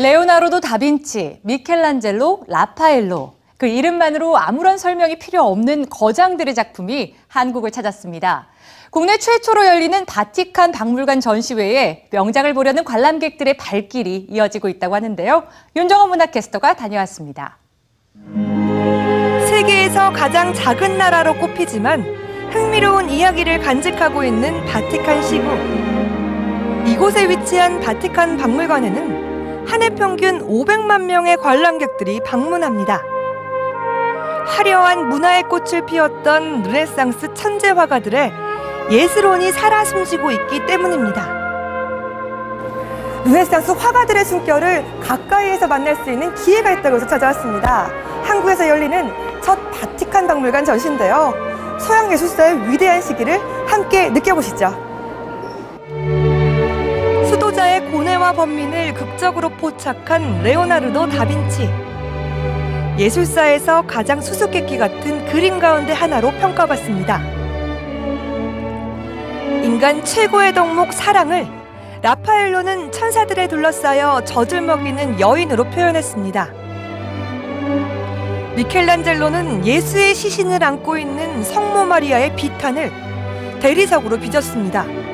레오나르도 다빈치, 미켈란젤로, 라파엘로. 그 이름만으로 아무런 설명이 필요 없는 거장들의 작품이 한국을 찾았습니다. 국내 최초로 열리는 바티칸 박물관 전시회에 명작을 보려는 관람객들의 발길이 이어지고 있다고 하는데요. 윤정원 문화캐스터가 다녀왔습니다. 세계에서 가장 작은 나라로 꼽히지만 흥미로운 이야기를 간직하고 있는 바티칸 시국. 이곳에 위치한 바티칸 박물관에는 한 해 평균 500만 명의 관람객들이 방문합니다. 화려한 문화의 꽃을 피웠던 르네상스 천재 화가들의 예술혼이 살아 숨쉬고 있기 때문입니다. 르네상스 화가들의 숨결을 가까이에서 만날 수 있는 기회가 있다고 해서 찾아왔습니다. 한국에서 열리는 첫 바티칸 박물관 전시인데요. 서양 예술사의 위대한 시기를 함께 느껴보시죠. 수도자의 고뇌와 번민을 극적으로 포착한 레오나르도 다빈치. 예술사에서 가장 수수께끼 같은 그림 가운데 하나로 평가받습니다. 인간 최고의 덕목 사랑을 라파엘로는 천사들에 둘러싸여 젖을 먹이는 여인으로 표현했습니다. 미켈란젤로는 예수의 시신을 안고 있는 성모 마리아의 비탄을 대리석으로 빚었습니다.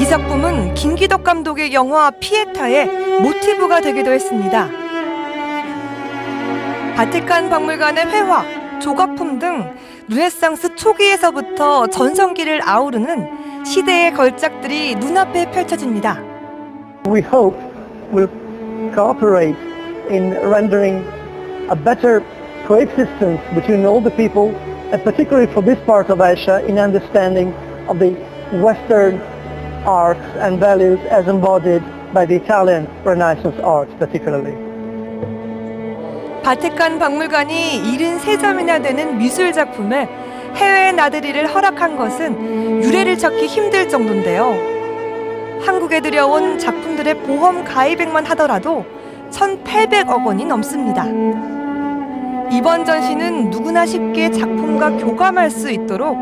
이 작품은 김기덕 감독의 영화 피에타의 모티브가 되기도 했습니다. 바티칸 박물관의 회화, 조각품 등 르네상스 초기에서부터 전성기를 아우르는 시대의 걸작들이 눈앞에 펼쳐집니다. we hope will cooperate in rendering a better coexistence between all the people, and particularly for this part of Asia, in understanding of the Western arts and values as embodied by the Italian Renaissance arts particularly. 바티칸 박물관이 73점이나 되는 미술 작품에 해외 나들이를 허락한 것은 유래를 찾기 힘들 정도인데요. 한국에 들여온 작품들의 보험 가입액만 하더라도 1,800억 원이 넘습니다. 이번 전시는 누구나 쉽게 작품과 교감할 수 있도록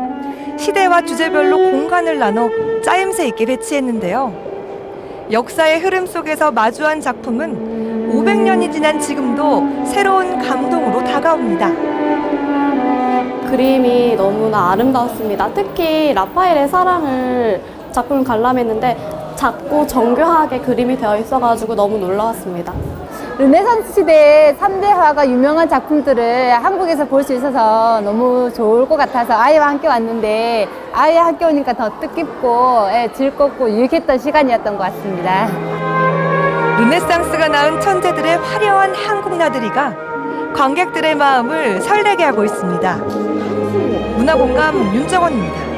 시대와 주제별로 공간을 나눠 짜임새 있게 배치했는데요. 역사의 흐름 속에서 마주한 작품은 500년이 지난 지금도 새로운 감동으로 다가옵니다. 그림이 너무나 아름다웠습니다. 특히 라파엘의 사랑을 작품을 관람했는데 작고 정교하게 그림이 되어 있어가지고 너무 놀라웠습니다. 르네상스 시대의 3대 화가 유명한 작품들을 한국에서 볼 수 있어서 너무 좋을 것 같아서 아이와 함께 왔는데 아이와 함께 오니까 더 뜻깊고 예, 즐겁고 유익했던 시간이었던 것 같습니다. 르네상스가 낳은 천재들의 화려한 한국 나들이가 관객들의 마음을 설레게 하고 있습니다. 문화공감 윤정원입니다.